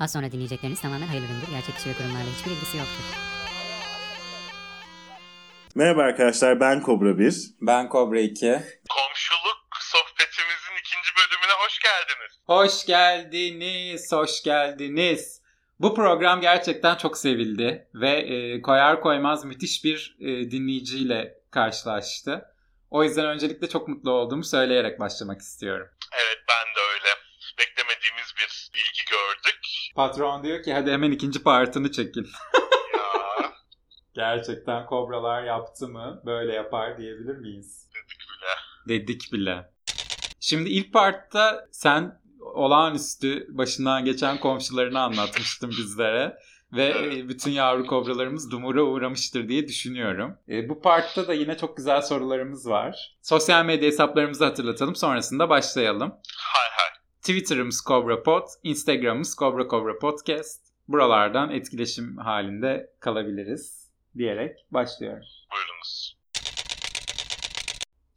Az sonra dinleyecekleriniz tamamen hayırlı üründür. Gerçek kişi ve kurumlarla hiçbir ilgisi yoktur. Merhaba arkadaşlar ben Kobra 1. Ben Kobra 2. Komşuluk sohbetimizin ikinci bölümüne hoş geldiniz. Hoş geldiniz, hoş geldiniz. Bu program gerçekten çok sevildi ve e, koyar koymaz müthiş bir e, dinleyiciyle karşılaştı. O yüzden öncelikle çok mutlu olduğumu söyleyerek başlamak istiyorum. Evet ben de öyle. Beklemediğimiz bir ilgi gördük. Patron diyor ki hadi hemen ikinci partını çekin. Ya Gerçekten kobralar yaptı mı böyle yapar diyebilir miyiz? dedik bile. Dedik bile. Şimdi ilk partta sen olağanüstü başından geçen komşularını anlatmıştın bizlere. Ve e, bütün yavru kobralarımız dumura uğramıştır diye düşünüyorum. E, bu partta da yine çok güzel sorularımız var. Sosyal medya hesaplarımızı hatırlatalım sonrasında başlayalım. Twitter'ımız CobraPod, Instagram'ımız Cobra Cobra Podcast. Buralardan etkileşim halinde kalabiliriz diyerek başlıyorum. Buyurunuz.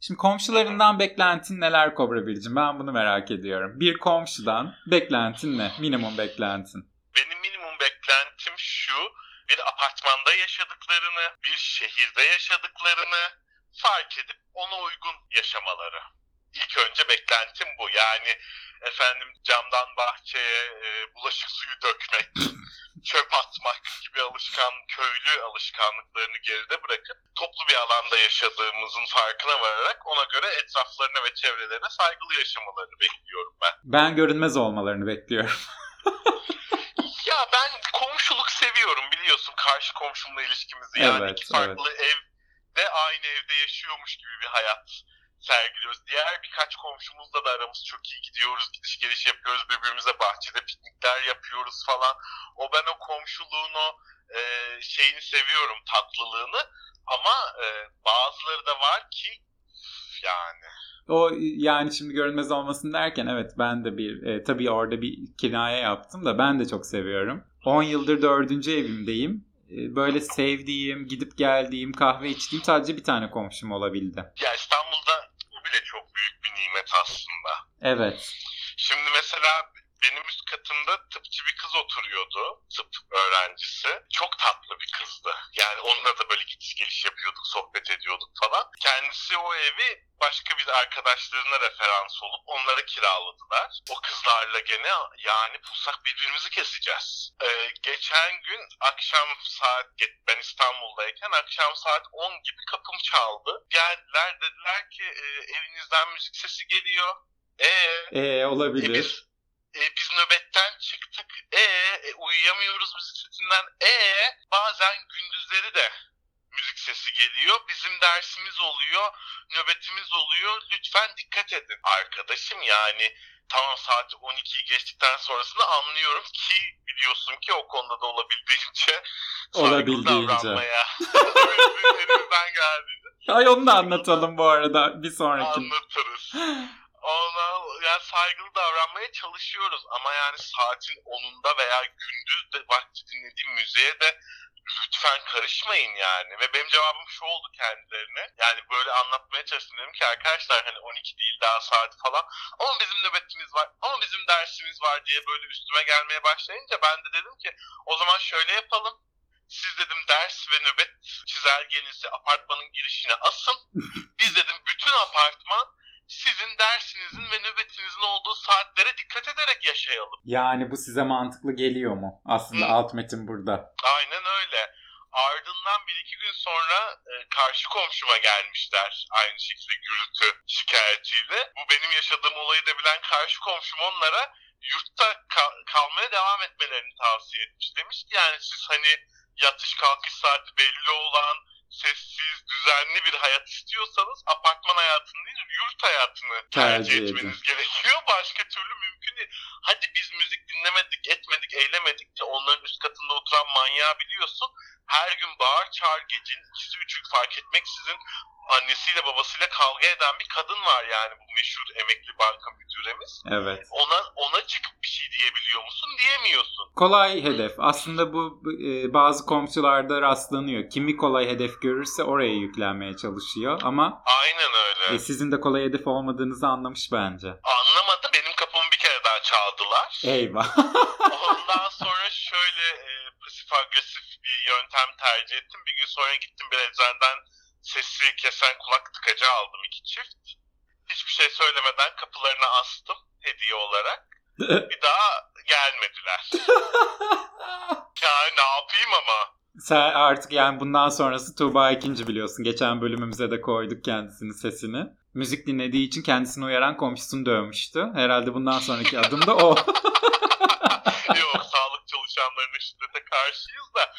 Şimdi komşularından beklentin neler Kobra Bircim? Ben bunu merak ediyorum. Bir komşudan beklentin ne? Minimum beklentin. Benim minimum beklentim şu. Bir apartmanda yaşadıklarını, bir şehirde yaşadıklarını fark edip ona uygun yaşamaları. İlk önce beklentim bu. Yani efendim camdan bahçeye e, bulaşık suyu dökmek, çöp atmak gibi alışkan köylü alışkanlıklarını geride bırakıp toplu bir alanda yaşadığımızın farkına vararak ona göre etraflarına ve çevrelerine saygılı yaşamalarını bekliyorum ben. Ben görünmez olmalarını bekliyorum. Ya ben komşuluk seviyorum biliyorsun karşı komşumla ilişkimizi. Yani Evet, iki farklı evde aynı evde yaşıyormuş gibi bir hayat sergiliyoruz. Diğer birkaç komşumuzla da aramız çok iyi gidiyoruz. Gidiş geliş yapıyoruz birbirimize bahçede piknikler yapıyoruz falan. O ben o komşuluğun o e, şeyini seviyorum tatlılığını. Ama e, bazıları da var ki yani O yani şimdi görünmez olmasın derken evet ben de bir e, tabii orada bir kinaye yaptım da ben de çok seviyorum. 10 yıldır dördüncü evimdeyim. E, böyle sevdiğim, gidip geldiğim, kahve içtiğim sadece bir tane komşum olabildi. ya İstanbul'da bile çok büyük bir nimet aslında. Evet. Şimdi mesela benim üst katımda tıpçı bir kız oturuyordu. Tıp öğrencisi. Çok tatlı bir kızdı. Yani onunla da böyle gidiş geliş yapıyorduk, sohbet ediyorduk falan. Kendisi o evi başka bir arkadaşlarına referans olup onlara kiraladılar. O kızlarla gene yani bulsak birbirimizi keseceğiz. Ee, geçen gün akşam saat, ben İstanbul'dayken akşam saat 10 gibi kapım çaldı. Geldiler dediler ki e, evinizden müzik sesi geliyor. Ee, E, e olabilir. biz, e, biz nöbetten çıktık. E, e, uyuyamıyoruz müzik sesinden. E bazen gündüzleri de müzik sesi geliyor. Bizim dersimiz oluyor, nöbetimiz oluyor. Lütfen dikkat edin. Arkadaşım yani tamam saat 12'yi geçtikten sonrasını anlıyorum ki biliyorsun ki o konuda da olabildiğince Olabildiğince. elimizden geldiğince Ay onu da anlatalım bu arada bir sonraki. anlatırız. Ona yani saygılı davranmaya çalışıyoruz ama yani saatin 10'unda veya gündüz de vakti dinlediğim müziğe de lütfen karışmayın yani. Ve benim cevabım şu oldu kendilerine. Yani böyle anlatmaya çalıştım dedim ki arkadaşlar hani 12 değil daha saat falan. Ama bizim nöbetimiz var. Ama bizim dersimiz var diye böyle üstüme gelmeye başlayınca ben de dedim ki o zaman şöyle yapalım. Siz dedim ders ve nöbet çizelgenizi apartmanın girişine asın. Biz dedim bütün apartman sizin dersinizin ve nöbetinizin olduğu saatlere dikkat ederek yaşayalım. Yani bu size mantıklı geliyor mu? Aslında Hı. alt metin burada. Aynen öyle. Ardından bir iki gün sonra e, karşı komşuma gelmişler aynı şekilde gürültü şikayetiyle. Bu benim yaşadığım olayı da bilen karşı komşum onlara yurtta ka- kalmaya devam etmelerini tavsiye etmiş. Demiş ki yani siz hani yatış kalkış saati belli olan sessiz, düzenli bir hayat istiyorsanız apartman hayatını değil, yurt hayatını tercih, Tercih edin. etmeniz gerekiyor. Başka türlü mümkün değil. Hadi biz müzik dinlemedik, etmedik, eylemedik de onların üst katında oturan manyağı biliyorsun. Her gün bağır çağır gecenin ikisi üçü fark etmeksizin annesiyle babasıyla kavga eden bir kadın var yani bu meşhur emekli banka müdüremiz. Evet. Ona ona çıkıp bir şey diyebiliyor musun? Diyemiyorsun. Kolay hedef. Aslında bu e, bazı komşularda rastlanıyor. Kimi kolay hedef görürse oraya yüklenmeye çalışıyor ama Aynen öyle. e, sizin de kolay hedef olmadığınızı anlamış bence. Anlamadı. Benim kapımı bir kere daha çaldılar. Eyvah. Ondan yöntem tercih ettim. Bir gün sonra gittim bir eczaneden sesi kesen kulak tıkacı aldım iki çift. Hiçbir şey söylemeden kapılarına astım hediye olarak. Bir daha gelmediler. Yani ne yapayım ama. Sen artık yani bundan sonrası Tuğba ikinci biliyorsun. Geçen bölümümüze de koyduk kendisinin sesini. Müzik dinlediği için kendisini uyaran komşusunu dövmüştü. Herhalde bundan sonraki adım da o. Yok sağlık çalışanlarına şiddete karşıyız da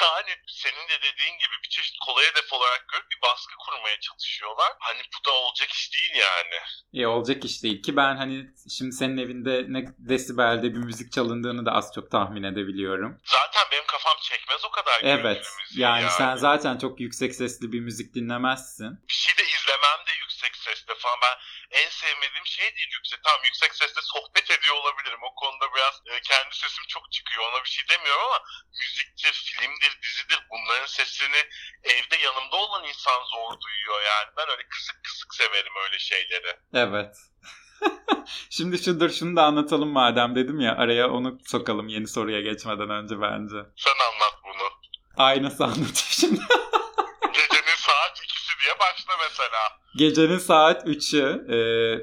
yani senin de dediğin gibi bir çeşit kolay hedef olarak görüp bir baskı kurmaya çalışıyorlar. Hani bu da olacak iş değil yani. İyi olacak iş değil ki ben hani şimdi senin evinde ne desibelde bir müzik çalındığını da az çok tahmin edebiliyorum. Zaten benim kafam çekmez o kadar Evet müziği yani sen zaten çok yüksek sesli bir müzik dinlemezsin. bir şey de izlemem de yüksek sesle falan. Ben en sevmediğim şey değil yüksek. Tamam yüksek sesle sohbet ediyor olabilirim. O konuda biraz e, kendi sesim çok çıkıyor. Ona bir şey demiyorum ama müziktir, filmdir, dizidir bunların sesini evde yanımda olan insan zor duyuyor yani. Ben öyle kısık kısık severim öyle şeyleri. Evet. Şimdi şudur şunu da anlatalım madem dedim ya araya onu sokalım yeni soruya geçmeden önce bence. Sen anlat bunu. Ay nasıl anlatayım şimdi? Gecenin saat ikisi diye başla mesela. Gecenin saat 3'ü e,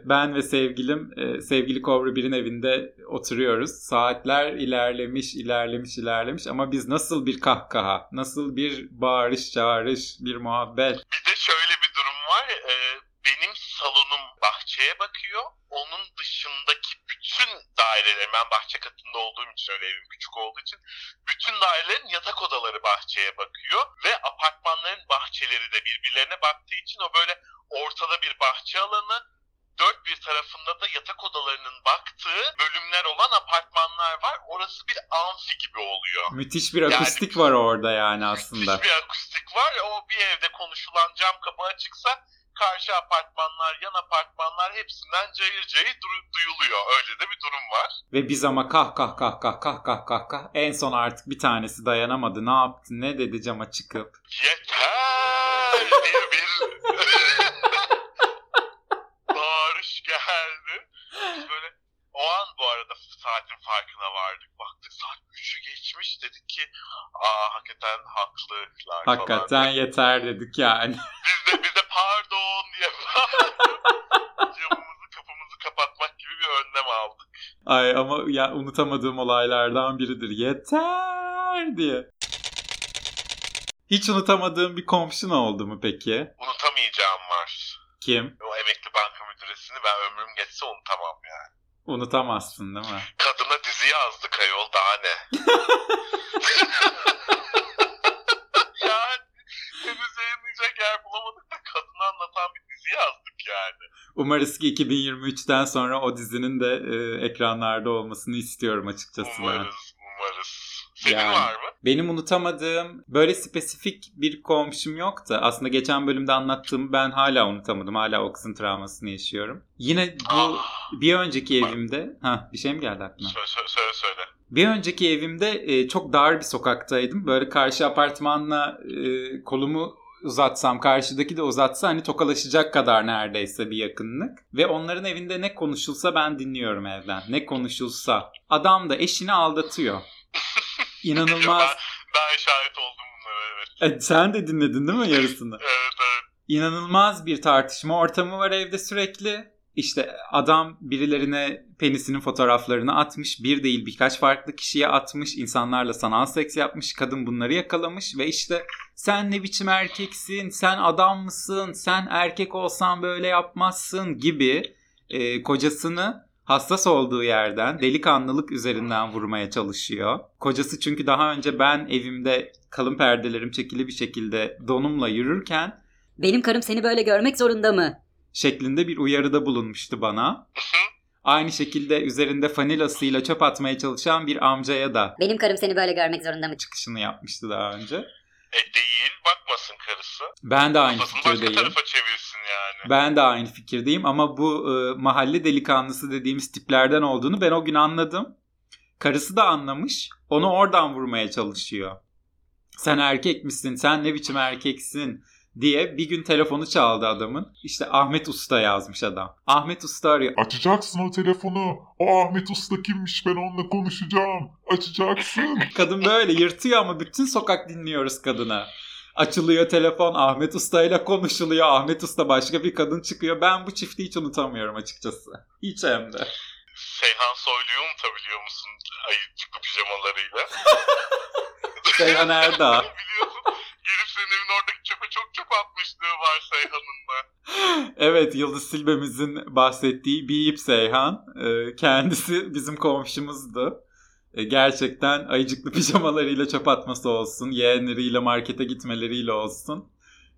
ben ve sevgilim e, sevgili Kobra bir'in evinde oturuyoruz. Saatler ilerlemiş ilerlemiş ilerlemiş ama biz nasıl bir kahkaha, nasıl bir bağırış çağırış, bir muhabbet. Bir de şöyle bir durum var. e, benim salonum bahçeye bakıyor. Onun dışındaki bütün dairelerin, ben bahçe katında olduğum için öyle evim küçük olduğu için bütün dairelerin yatak odaları bahçeye bakıyor. Ve apartmanların bahçeleri de birbirlerine baktığı için o böyle ortada bir bahçe alanı dört bir tarafında da yatak odalarının baktığı bölümler olan apartmanlar var. Orası bir amfi gibi oluyor. Müthiş bir akustik var orada yani aslında. Müthiş bir akustik var. O bir evde konuşulan cam kapı açıksa karşı apartmanlar, yan apartmanlar hepsinden cayır cayır du- duyuluyor. Öyle de bir durum var. Ve biz ama kah kah kah kah kah kah kah kah en son artık bir tanesi dayanamadı. Ne yaptı? Ne dedi cama çıkıp? Yeter diye bir bağırış geldi. Biz böyle o an bu arada saatin farkına vardık. Baktık saat 3'ü geçmiş. Dedik ki aa hakikaten haklılar falan. Hakikaten yeter dedik yani. Biz de, biz de pardon diye bağırdık. Camımızı kapımızı kapatmak gibi bir önlem aldık. Ay ama ya unutamadığım olaylardan biridir. Yeter diye. Hiç unutamadığım bir komşun oldu mu peki? Unutamayacağım var. Kim? O emekli banka müdüresini ben ömrüm geçse unutamam yani. Unutamazsın değil mi? Kadına dizi yazdık ayol daha ne? yani henüz yayınlayacak yer bulamadık da kadını anlatan bir dizi yani. Umarız ki 2023'ten sonra o dizinin de e, ekranlarda olmasını istiyorum açıkçası ben. Umarız, umarız. Senin Yani. var mı? Benim unutamadığım böyle spesifik bir komşum yok da aslında geçen bölümde anlattığımı ben hala unutamadım. Hala o kızın travmasını yaşıyorum. Yine bu Ah, bir önceki evimde... ha bir şey mi geldi aklına? söyle, söyle, söyle, söyle. Bir önceki evimde e, çok dar bir sokaktaydım. Böyle karşı apartmanla e, kolumu uzatsam karşıdaki de uzatsa hani tokalaşacak kadar neredeyse bir yakınlık. Ve onların evinde ne konuşulsa ben dinliyorum evden. Ne konuşulsa. Adam da eşini aldatıyor. İnanılmaz. Ben, ben şahit oldum bunlara evet. E, sen de dinledin değil mi yarısını? Evet evet. İnanılmaz bir tartışma ortamı var evde sürekli. İşte adam birilerine penisinin fotoğraflarını atmış. Bir değil birkaç farklı kişiye atmış. insanlarla sanal seks yapmış. Kadın bunları yakalamış ve işte sen ne biçim erkeksin, sen adam mısın, sen erkek olsan böyle yapmazsın gibi e, kocasını hassas olduğu yerden delikanlılık üzerinden vurmaya çalışıyor. Kocası çünkü daha önce ben evimde kalın perdelerim çekili bir şekilde donumla yürürken Benim karım seni böyle görmek zorunda mı? şeklinde bir uyarıda bulunmuştu bana. Aynı şekilde üzerinde fanilasıyla çöp atmaya çalışan bir amcaya da Benim karım seni böyle görmek zorunda mı? çıkışını yapmıştı daha önce. E değil bakmasın karısı. Ben de aynı Kafasını başka fikirdeyim. tarafa çevirsin yani. Ben de aynı fikirdeyim ama bu e, mahalle delikanlısı dediğimiz tiplerden olduğunu ben o gün anladım. Karısı da anlamış. Onu oradan vurmaya çalışıyor. Sen erkek misin? Sen ne biçim erkeksin? Diye bir gün telefonu çaldı adamın. İşte Ahmet Usta yazmış adam. Ahmet Usta arıyor. Açacaksın o telefonu. O Ahmet Usta kimmiş ben onunla konuşacağım. Açacaksın. Kadın böyle yırtıyor ama bütün sokak dinliyoruz kadına. Açılıyor telefon Ahmet Usta ile konuşuluyor. Ahmet Usta başka bir kadın çıkıyor. Ben bu çifti hiç unutamıyorum açıkçası. Hiç hem de. Seyhan Soylu'yu unutabiliyor musun? Ayıcıklı pijamalarıyla. Seyhan Erdağ. Biliyorsun. Gelip senin evin oradaki çöpe çok çöp atmışlığı var Seyhan'ın da. Evet Yıldız Silbe'mizin bahsettiği Biyip Seyhan. Ee, Kendisi bizim komşumuzdu. Ee, Gerçekten ayıcıklı pijamalarıyla çöp atması olsun. Yeğenleriyle markete gitmeleriyle olsun.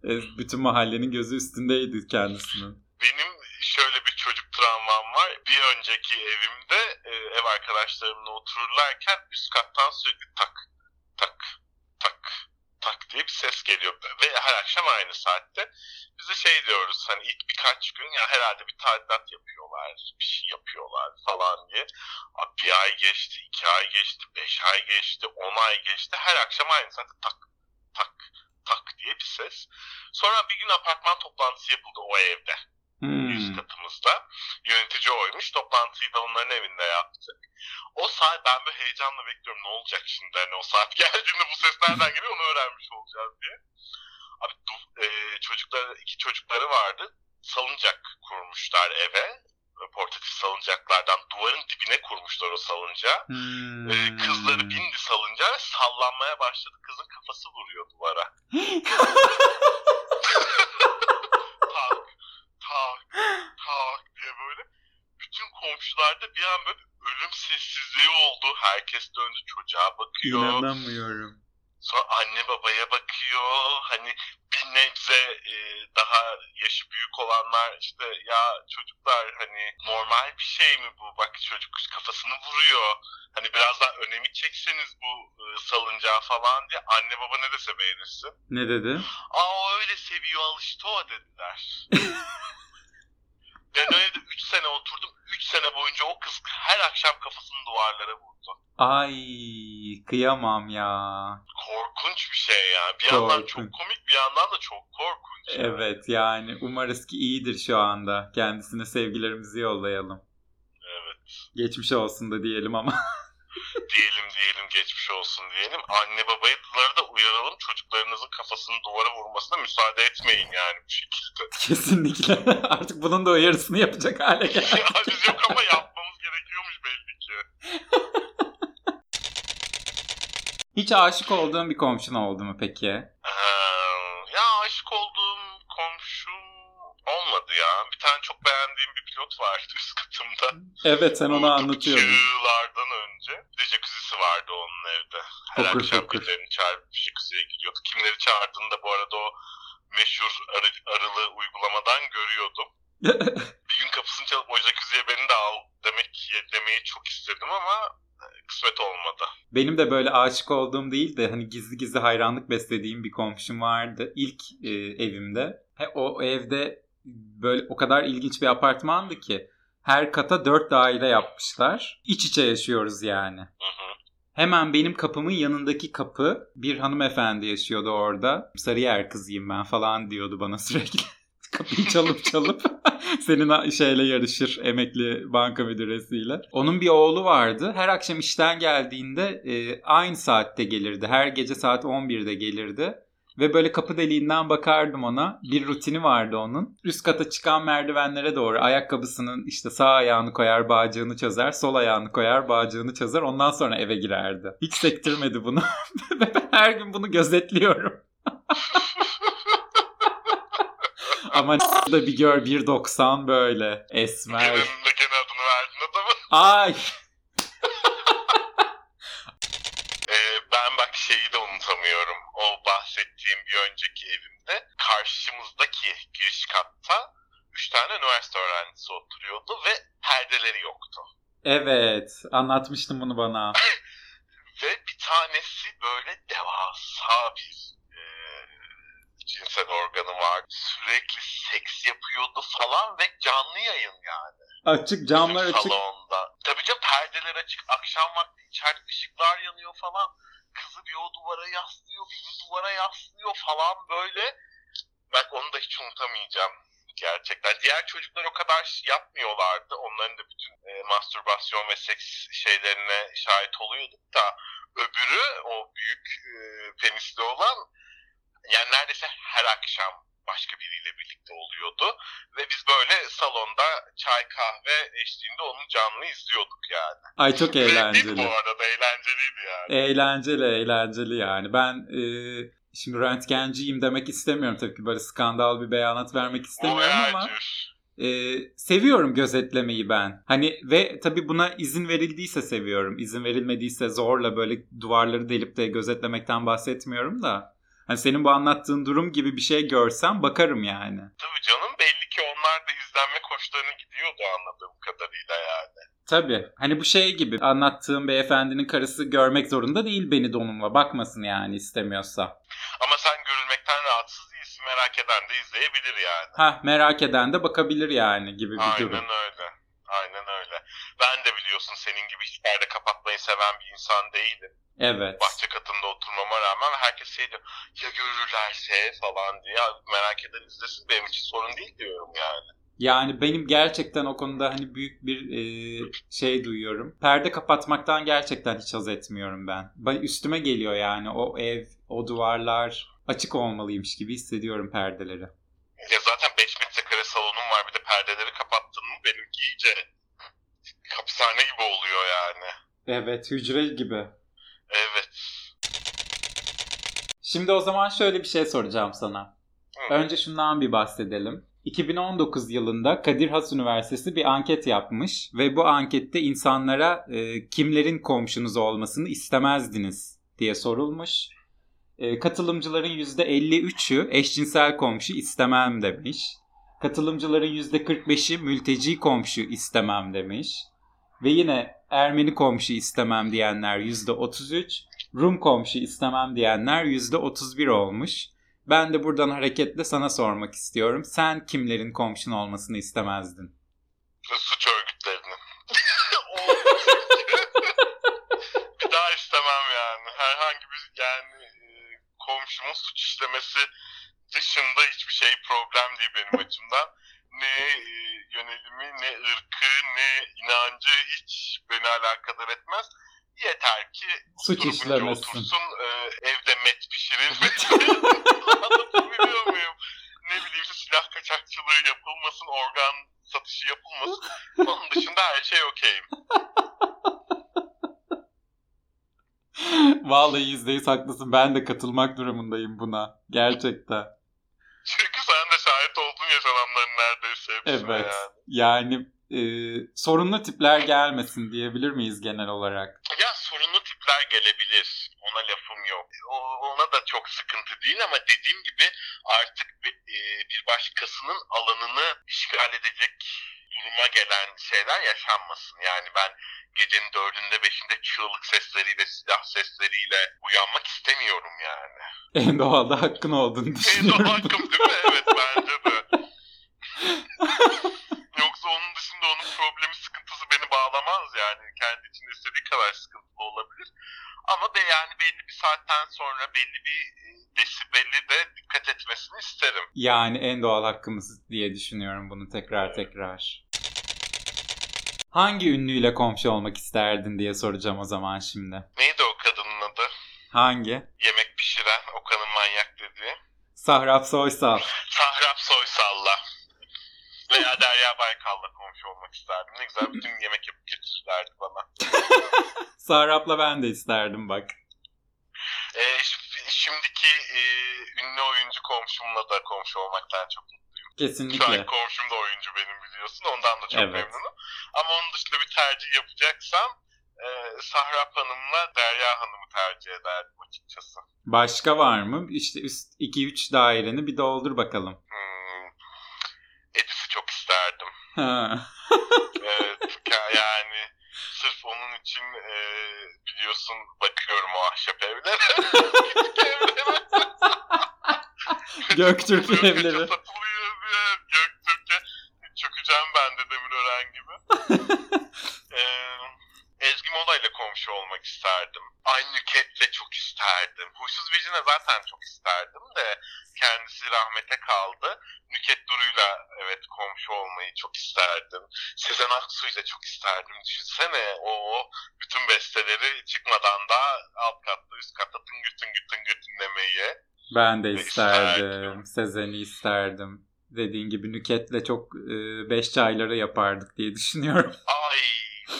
Ee, Bütün mahallenin gözü üstündeydi kendisinin. Benim şöyle bir çocuk travmam var. Bir önceki evimde e, ev arkadaşlarımla otururlarken üst kattan sürekli tak tak tak diye bir ses geliyor. Ve her akşam aynı saatte. Biz de şey diyoruz hani ilk birkaç gün ya herhalde bir tadilat yapıyorlar, bir şey yapıyorlar falan diye. Bir ay geçti, iki ay geçti, beş ay geçti, on ay geçti. Her akşam aynı saatte tak tak tak diye bir ses. Sonra bir gün apartman toplantısı yapıldı o evde üst Hmm. katımızda. Yönetici oymuş. Toplantıyı da onların evinde yaptık. O saat ben böyle heyecanla bekliyorum. Ne olacak şimdi? Hani o saat geldiğinde bu ses nereden geliyor onu öğrenmiş olacağız diye. Abi e, çocukları, iki çocukları vardı. Salıncak kurmuşlar eve. Portatif salıncaklardan duvarın dibine kurmuşlar o salıncağı. Hmm. E, kızları bindi salıncağa ve sallanmaya başladı. Kızın kafası vuruyor duvara. tak tak tak diye böyle bütün komşularda bir an böyle ölüm sessizliği oldu. Herkes döndü çocuğa bakıyor. İnanamıyorum. Sonra anne babaya bakıyor. Hani bir nebze e, daha yaşı büyük olanlar işte ya çocuklar hani normal bir şey mi bu? Bak çocuk kafasını vuruyor. Hani biraz daha önemi çekseniz bu e, salıncağı falan diye anne baba ne dese beğenirsin. Ne dedi? Aa o öyle seviyor alıştı o dediler. ben öyle de 3 sene oturdum. 3 sene boyunca o kız her akşam kafasını duvarlara vurdu. Ay kıyamam ya. Korkunç bir şey ya. Bir yandan Korkunç. çok komik bir yandan da çok korkunç. Evet yani umarız ki iyidir şu anda. Kendisine sevgilerimizi yollayalım. Evet. Geçmiş olsun da diyelim ama. Diyelim diyelim geçmiş olsun diyelim. Anne babaları da uyaralım. Çocuklarınızın kafasını duvara vurmasına müsaade etmeyin yani bu şekilde. Kesinlikle. Artık bunun da uyarısını yapacak hale geldik. Ya Biz yok ama yapmamız gerekiyormuş belli ki. Hiç aşık olduğun bir komşun oldu mu peki? Ya aşık olduğum komşum olmadı ya. Bir tane çok beğendiğim bir pilot vardı üst katımda. Evet sen onu anlatıyordun. Yıllardan önce. Bir de jacuzzi'si vardı onun evde. Her Fokur akşam fokur. birilerini çağırıp jacuzziye gidiyordu. Kimleri çağırdığını da bu arada o meşhur arı, arılı uygulamadan görüyordum. Bir gün kapısını çalıp o jacuzziye beni de al demek demeyi çok istedim ama e, kısmet olmadı. Benim de böyle aşık olduğum değil de hani gizli gizli hayranlık beslediğim bir komşum vardı. İlk e, evimde. He, o evde böyle o kadar ilginç bir apartmandı ki her kata dört daire yapmışlar. İç içe yaşıyoruz yani. Hı hı. Hemen benim kapımın yanındaki kapı bir hanımefendi yaşıyordu orada. Sarıyer kızıyım ben falan diyordu bana sürekli. Kapıyı çalıp çalıp senin şeyle yarışır emekli banka müdüresiyle. Onun bir oğlu vardı. Her akşam işten geldiğinde e, aynı saatte gelirdi. Her gece saat 11'de gelirdi. Ve böyle kapı deliğinden bakardım ona. Bir rutini vardı onun. Üst kata çıkan merdivenlere doğru ayakkabısının işte sağ ayağını koyar, bağcığını çözer, sol ayağını koyar, bağcığını çözer. Ondan sonra eve girerdi. Hiç sektirmedi bunu. Ve ben her gün bunu gözetliyorum. Ama da bir gör 1.90 böyle esmer. Gene, gene adını verdin adamın. Ay Ee, ben bak şeyi de unutamıyorum. O bahsettiğim bir önceki evimde karşımızdaki giriş katta 3 tane üniversite öğrencisi oturuyordu ve perdeleri yoktu. evet anlatmıştın bunu bana. Ve bir tanesi böyle devasa bir e, cinsel organı vardı. Sürekli seks yapıyordu falan ve canlı yayın yani. Açık camlar Bizim açık. Salonda. Tabii canım perdeler açık. Akşam vakti içeride ışıklar yanıyor falan. Kızı o duvara yaslıyor, bu duvara yaslıyor falan böyle. Bak onu da hiç unutamayacağım gerçekten. Diğer çocuklar o kadar yapmıyorlardı. Onların da bütün e, mastürbasyon ve seks şeylerine şahit oluyorduk da öbürü o büyük e, penisli olan yani neredeyse her akşam başka biriyle birlikte oluyordu. Ve biz böyle salonda çay kahve eşliğinde onu canlı izliyorduk yani. Ay çok eğlenceli. bu arada eğlenceliydi yani. Eğlenceli, eğlenceli yani. Ben e, şimdi röntgenciyim demek istemiyorum tabii ki böyle skandal bir beyanat vermek istemiyorum ama Voyager. e, seviyorum gözetlemeyi ben. Hani ve tabii buna izin verildiyse seviyorum. İzin verilmediyse zorla böyle duvarları delip de gözetlemekten bahsetmiyorum da. Hani senin bu anlattığın durum gibi bir şey görsem bakarım yani. Tabii canım belli ki onlar da izlenme koşullarına gidiyordu anladığım kadarıyla yani. Tabii. Hani bu şey gibi anlattığım beyefendinin karısı görmek zorunda değil beni donumla. Bakmasın yani istemiyorsa. Ama sen görülmekten rahatsız değilsin merak eden de izleyebilir yani. Ha merak eden de bakabilir yani gibi bir Aynen durum. öyle. Aynen öyle. Ben de biliyorsun senin gibi hiç perde kapatmayı seven bir insan değilim. Evet. Bahçe katında oturmama rağmen herkes şey diyor ya görürlerse falan diye merak eden izlesin benim için sorun değil diyorum yani. Yani benim gerçekten o konuda hani büyük bir e, şey duyuyorum. Perde kapatmaktan gerçekten hiç haz etmiyorum ben. Ben üstüme geliyor yani o ev, o duvarlar açık olmalıymış gibi hissediyorum perdeleri. Ya zaten 5 metrekare salonum var bir de perdeleri kapattın mı benimki iyice hapishane gibi oluyor yani. Evet, hücre gibi. Evet. Şimdi o zaman şöyle bir şey soracağım sana. Hı. Önce şundan bir bahsedelim. 2019 yılında Kadir Has Üniversitesi bir anket yapmış ve bu ankette insanlara e, kimlerin komşunuz olmasını istemezdiniz diye sorulmuş. E, katılımcıların %53'ü eşcinsel komşu istemem demiş. Katılımcıların %45'i mülteci komşu istemem demiş. Ve yine Ermeni komşu istemem diyenler %33, Rum komşu istemem diyenler %31 olmuş. Ben de buradan hareketle sana sormak istiyorum. Sen kimlerin komşun olmasını istemezdin? Suç örgütlerinin. Bir daha istemem yani. Herhangi bir yani e, komşumun suç işlemesi dışında hiçbir şey problem değil benim açımdan. Ne e, yönelimi, ne ırkı, ne inancı hiç beni alakadar etmez. Yeter ki Suç işlemesin. otursun, e, evde met pişirir. Anlatabiliyor muyum? Ne bileyim işte silah kaçakçılığı yapılmasın, organ satışı yapılmasın. Onun dışında her şey okeyim. Vallahi %100 haklısın. Ben de katılmak durumundayım buna. Gerçekten. Çünkü sen de şahit oldun yaşananların neredeyse hepsine Evet. yani. Yani e, sorunlu tipler gelmesin diyebilir miyiz genel olarak? Ya sorunlu tipler gelebilir. Ona lafım yok. O, ona da çok sıkıntı değil ama dediğim gibi artık bir, e, bir başkasının alanını işgal edecek duruma gelen şeyler yaşanmasın. Yani ben gecenin dördünde beşinde çığlık sesleriyle, silah sesleriyle uyanmak istemiyorum yani. En doğalda hakkın olduğunu En düşünüyorum. doğal hakkım değil mi? Evet bence de. Yoksa onun dışında onun problemi sıkıntısı beni bağlamaz yani. Kendi içinde istediği kadar sıkıntılı olabilir. Ama be yani belli bir saatten sonra belli bir e, desibeli de dikkat etmesini isterim. Yani en doğal hakkımız diye düşünüyorum bunu tekrar tekrar. Hangi ünlüyle komşu olmak isterdin diye soracağım o zaman şimdi. Neydi o kadının adı? Hangi? Yemek pişiren, Okan'ın manyak dediği. Sahrap Soysal. Sahrap Soysal'la. Veya Derya Baykal'la komşu olmak isterdim. Ne güzel bütün yemek yapıp getirirlerdi bana. Sahrap'la ben de isterdim bak. Ş- şimdiki e, ünlü oyuncu komşumla da komşu olmaktan çok mutluyum. Şu Kesinlikle. an komşum da oyuncu benim biliyorsun. Ondan da çok Evet. memnunum. Ama onun dışında bir tercih yapacaksam e, Sahrap Hanım'la Derya Hanım'ı tercih ederdim açıkçası. Başka var mı? İşte üst 2-3 daireni bir doldur bakalım. Hmm, Edis'i çok isterdim. Ha. Evet, yani sırf onun için e, biliyorsun bakıyorum o ahşap evlere. Evlere. Göktürk Satılıyor, evleri. Satılıyor diye Göktürk'e çökeceğim ben de Demirören gibi. ee, Ezgi Mola ile komşu olmak isterdim. Aynı Nüket'le çok isterdim. Huysuz Virgin'e zaten çok isterdim de kendisi rahmete kaldı. Nüket Duru'yla evet komşu olmayı çok isterdim. Sezen Aksu'yla çok isterdim. Düşünsene o bütün besteleri çıkmadan da alt katta üst katta tıngır tıngır tıngır dinlemeyi. Ben de isterdim. isterdim. Sezen'i isterdim. Dediğin gibi Nüket'le çok e, beş çayları yapardık diye düşünüyorum. Ay,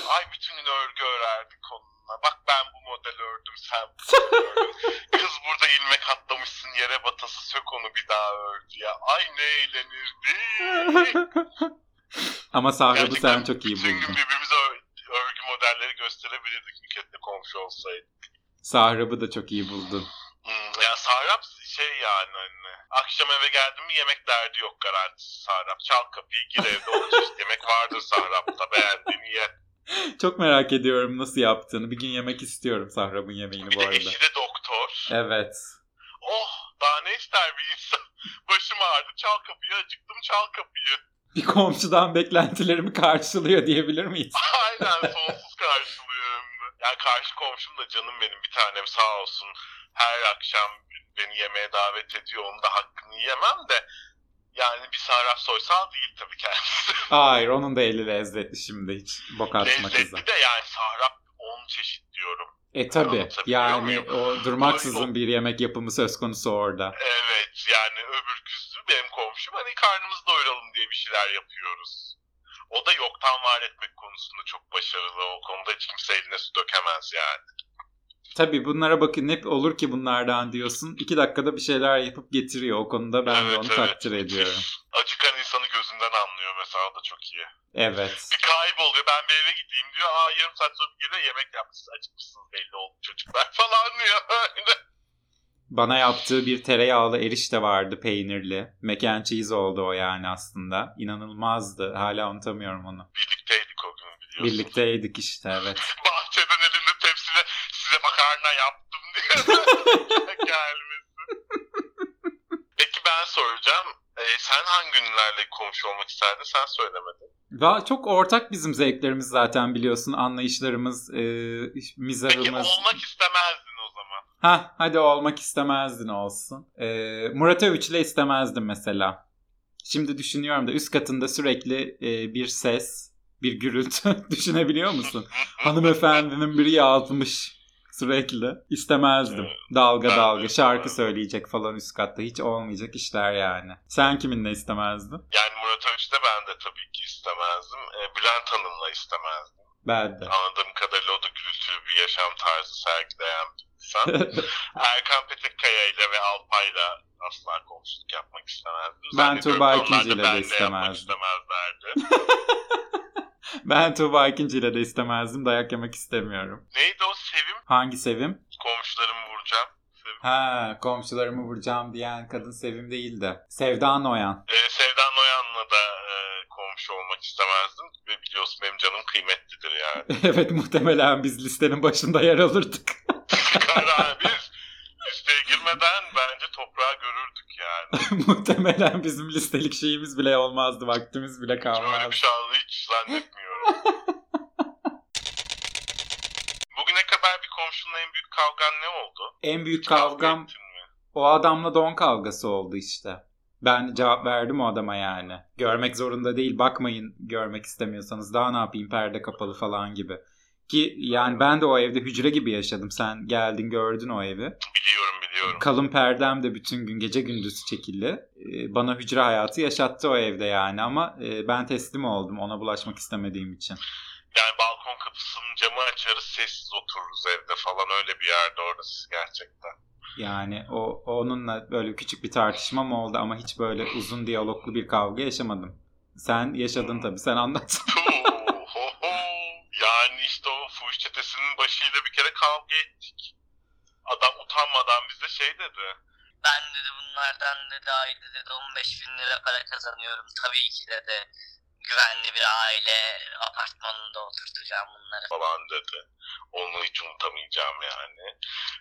ay bütün gün örgü örerdik onunla. Bak ben bu model ördüm, sen bu ördün. Kız burada ilmek atlamışsın yere batası sök onu bir daha ördü ya. Ay ne eğlenirdik. Ama Gerçekten sen çok iyi Bütün gün buldun. birbirimize ör- örgü modelleri gösterebilirdik Nüket'le komşu olsaydı. Sahrab'ı da çok iyi buldun. Hmm, ya Sahrap şey yani hani. Akşam eve geldim mi yemek derdi yok garantisi Sahrap. Çal kapıyı gir evde çeşit yemek vardır Sahrap'ta beğendiğini ye. Çok merak ediyorum nasıl yaptığını. Bir gün yemek istiyorum Sahrab'ın yemeğini Bir bu de arada. eşi de doktor. Evet. Oh daha ne ister bir insan. Başım ağrıdı çal kapıyı acıktım çal kapıyı. Bir komşudan beklentilerimi karşılıyor diyebilir miyiz? Aynen sonsuz karşılıyorum. Yani karşı komşum da canım benim bir tanem sağ olsun. Her akşam beni yemeğe davet ediyor. Onun da hakkını yiyemem de. Yani bir Sarraf Soysal değil tabii kendisi. Hayır onun da eli lezzetli şimdi hiç bok atma kıza. Lezzetli de yani Sahrap 10 çeşit diyorum. E tabi yani o durmaksızın bir yemek yapımı söz konusu orada. Evet yani öbür küsü benim komşum hani karnımızı doyuralım diye bir şeyler yapıyoruz. O da yoktan var etmek konusunda çok başarılı. O konuda hiç kimse eline su dökemez yani. Tabi bunlara bakın hep olur ki bunlardan diyorsun. İki dakikada bir şeyler yapıp getiriyor. O konuda ben de Evet, onu evet. takdir ediyorum. Acıkan insanı gözünden anlıyor mesela o da çok iyi. Evet. Bir kayboluyor ben bir eve gideyim diyor. Aa yarım saat sonra geliyor yemek yapmışsınız acıkmışsınız belli oldu çocuklar falan diyor. Bana yaptığı bir tereyağlı erişte vardı peynirli. Mac and cheese oldu o yani aslında. İnanılmazdı. Hala unutamıyorum onu. Birlikteydik o gün biliyorsun. Birlikteydik işte evet. diye gelmesi. Peki ben soracağım. Ee, sen hangi ünlülerle komşu olmak isterdin? Sen söylemedin. Va çok ortak bizim zevklerimiz zaten biliyorsun. Anlayışlarımız, e, Peki mizahımız. olmak istemezdin o zaman. Ha, hadi olmak istemezdin olsun. E, Murat Övüç ile istemezdim mesela. Şimdi düşünüyorum da üst katında sürekli e, bir ses, bir gürültü düşünebiliyor musun? Hanımefendinin biri yazmış sürekli. İstemezdim. Dalga Ben de dalga şarkı söyleyecek falan üst katta. Hiç olmayacak işler yani. Sen kiminle istemezdin? Yani Murat Övüç'te ben de tabii ki istemezdim. Ee, Bülent Hanım'la istemezdim. Ben de. Anladığım kadarıyla o da gürültülü bir yaşam tarzı sergileyen bir insan. Erkan Petekkaya ile ve Alpay'la asla komşuluk yapmak istemezdim. Ben da İkinci ile de istemezdim. istemezlerdi. ben Tuğba İkinci ile de istemezdim. Dayak yemek istemiyorum. Neydi o Sevim? Hangi Sevim? Komşularımı vuracağım. Sevim. Ha, komşularımı vuracağım diyen kadın Sevim değil de. Sevda Noyan. Ee, Sevda Noyan'la da e, komşu olmak istemezdim. Ve biliyorsun benim canım kıymetlidir yani. evet muhtemelen biz listenin başında yer alırdık. Kara biz listeye girmeden bence toprağı görürdük yani. muhtemelen bizim listelik şeyimiz bile olmazdı. Vaktimiz bile Öyle bir kalmazdı. şey olduğunu hiç zannetmiyorum. Bugüne kadar bir komşunla en büyük kavgan ne oldu? En büyük Hiç kavga kavgam o adamla don kavgası oldu işte. Ben cevap verdim o adama yani. Görmek zorunda değil bakmayın görmek istemiyorsanız daha ne yapayım perde kapalı falan gibi. Ki yani ben de o evde hücre gibi yaşadım. Sen geldin gördün o evi. Biliyorum biliyorum. Kalın perdem de bütün gün gece gündüz çekildi. Ee, Bana hücre hayatı yaşattı o evde yani ama e, ben teslim oldum ona bulaşmak istemediğim için. Yani balkon kapısının camı açarız sessiz otururuz evde falan öyle bir yerde orası gerçekten. Yani o onunla böyle küçük bir tartışmam oldu ama hiç böyle uzun diyaloglu bir kavga yaşamadım. Sen yaşadın tabii sen anlat. başıyla bir kere kavga ettik. Adam utanmadan bize şey dedi. Ben dedi bunlardan dedi ayda dedi 15 bin lira para kazanıyorum. Tabii ki dedi güvenli bir aile apartmanında oturtacağım bunları. falan dedi. Onu hiç unutamayacağım yani.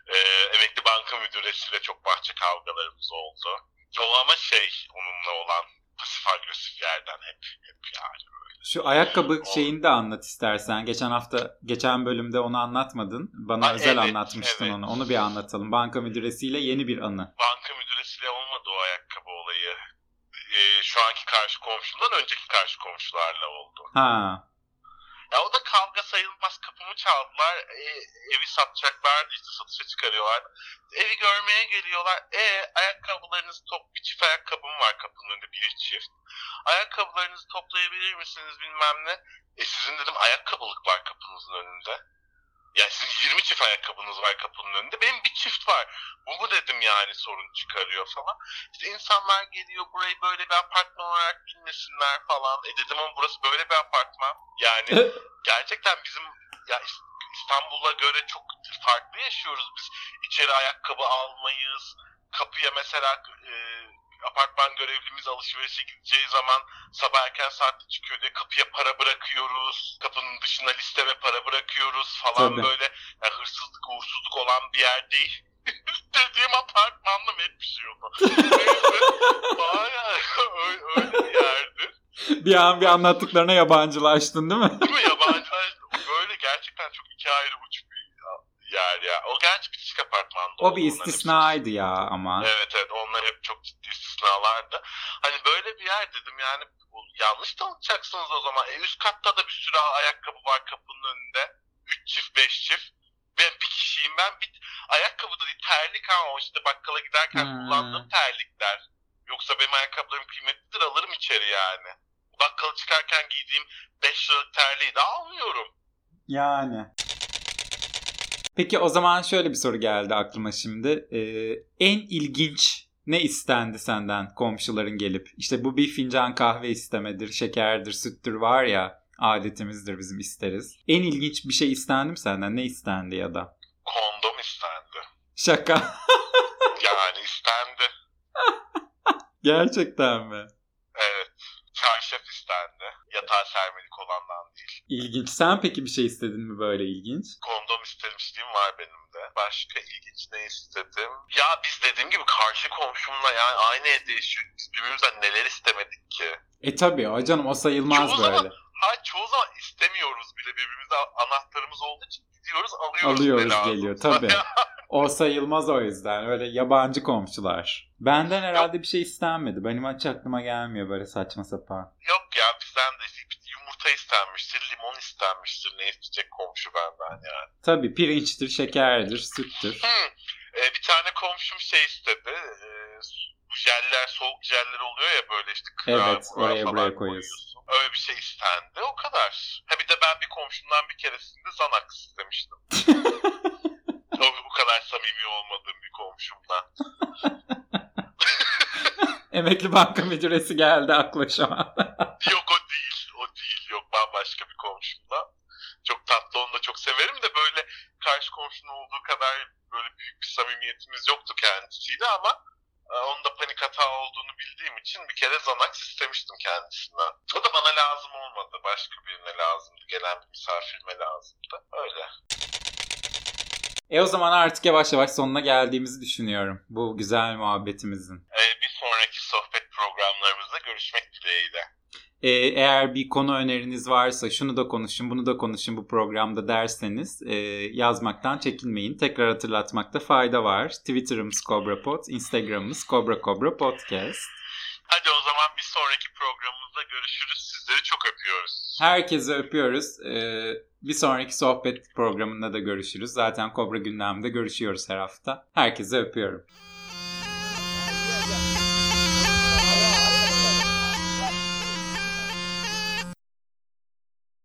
Ee, emekli banka müdüresiyle çok bahçe kavgalarımız oldu. O ama şey onunla olan pasif agresif yerden hep hep yani. Şu ayakkabı şeyini de anlat istersen. Geçen hafta, geçen bölümde onu anlatmadın. Bana Ha, özel evet, anlatmıştın evet. onu. Onu bir anlatalım. Banka müdüresiyle yeni bir anı. Banka müdüresiyle olmadı o ayakkabı olayı. Ee, şu anki karşı komşumdan önceki karşı komşularla oldu. Ha. Ya o da kavga sayılmaz. Kapımı çaldılar. E, evi satacaklardı işte satışa çıkarıyorlar. Evi görmeye geliyorlar. E ayakkabılarınızı top bir çift ayakkabım var kapının önünde bir çift. Ayakkabılarınızı toplayabilir misiniz bilmem ne. E sizin dedim ayakkabılık var kapınızın önünde. Ya sizin 20 çift ayakkabınız var kapının önünde. Benim bir çift var. Bu mu dedim yani sorun çıkarıyor falan. İşte insanlar geliyor burayı böyle bir apartman olarak bilmesinler falan. E dedim ama burası böyle bir apartman. Yani gerçekten bizim ya İs- İstanbul'a göre çok farklı yaşıyoruz biz. İçeri ayakkabı almayız. Kapıya mesela e, apartman görevlimiz alışverişe gideceği zaman sabah erken saatte çıkıyor diye kapıya para bırakıyoruz. Kapının dışına liste ve para bırakıyoruz falan Tabii. böyle. Yani hırsızlık, uğursuzluk olan bir yer değil. Dediğim apartmanda hep bir şey oldu. Bayağı öyle, öyle bir yerdi. bir an bir anlattıklarına yabancılaştın değil mi? Değil mi yabancılar böyle gerçekten çok iki ayrı uç bir yer ya. O gerçi bitişik apartmanda. O bir istisnaydı ya ama. Evet evet onlar hep çok istisnalardı. Hani böyle bir yer dedim yani yanlış tanıtacaksınız o zaman. E, üst katta da bir sürü ayakkabı var kapının önünde. 3 çift 5 çift. Ben bir kişiyim ben bir ayakkabı da değil terlik o işte bakkala giderken Hmm. kullandığım terlikler. Yoksa benim ayakkabılarım kıymetlidir alırım içeri yani. Bakkala çıkarken giydiğim 5 liralık terliği de almıyorum. Yani. Peki o zaman şöyle bir soru geldi aklıma şimdi. Ee, en ilginç ne istendi senden komşuların gelip? İşte bu bir fincan kahve istemedir, şekerdir, süttür var ya adetimizdir bizim isteriz. En ilginç bir şey istendi mi senden? Ne istendi ya da? Kondom istendi. Şaka. Yani istendi. Gerçekten mi? Evet. Çarşaf istendi. Yatağı sermelik olandan değil. İlginç. Sen peki bir şey istedin mi böyle ilginç? Kondom istemişliğim var benim de. Başka ilginç ne istedim? Ya biz dediğim gibi karşı komşumla yani aynı evde yaşıyoruz. Birbirimizden neler istemedik ki? E tabii o canım o sayılmaz Çoğu böyle. zaman- Ha çoğu zaman istemiyoruz bile birbirimize anahtarımız olduğu için gidiyoruz alıyoruz. Alıyoruz, geliyor, tabii. O sayılmaz o yüzden. Öyle yabancı komşular. Benden herhalde bir şey istenmedi. Benim hiç aklıma gelmiyor böyle saçma sapan. Yok ya bizden de yumurta istenmiştir, limon istenmiştir. Ne isteyecek komşu benden yani. Tabii pirinçtir, şekerdir, süttür. Hı. Ee, bir tane komşum şey istedi. Ee, bu jeller, soğuk jeller oluyor ya böyle işte kırar, Evet, oraya falan buraya koyuyorsun. Öyle bir şey istendi. O kadar. Ha bir de ben bir komşumdan bir keresinde Xanax istemiştim. Tabii bu kadar samimi olmadığım bir komşumdan. Emekli banka müdüresi geldi akla şu an. Yok o değil. O değil. Yok bambaşka bir komşumdan. Çok tatlı çok severim de böyle karşı komşunun olduğu kadar böyle büyük bir samimiyetimiz yoktu kendisiyle ama e, onun da panik hata olduğunu bildiğim için bir kere Xanax istemiştim kendisinden. O da bana lazım olmadı. Başka birine lazımdı. Gelen bir misafirime lazımdı. Öyle. E o zaman artık yavaş yavaş sonuna geldiğimizi düşünüyorum. Bu güzel muhabbetimizin. E, bir sonraki sohbet programlarımızda görüşmek dileğiyle. E, eğer bir konu öneriniz varsa şunu da konuşun, bunu da konuşun bu programda derseniz e, yazmaktan çekinmeyin. Tekrar hatırlatmakta fayda var. Twitter'ımız CobraPod, Instagram'ımız Cobra Cobra Podcast. Hadi o zaman bir sonraki programımızda görüşürüz. Sizleri çok öpüyoruz. Herkese öpüyoruz. E, bir sonraki sohbet programında da görüşürüz. Zaten Kobra gündemde görüşüyoruz her hafta. Herkese öpüyorum.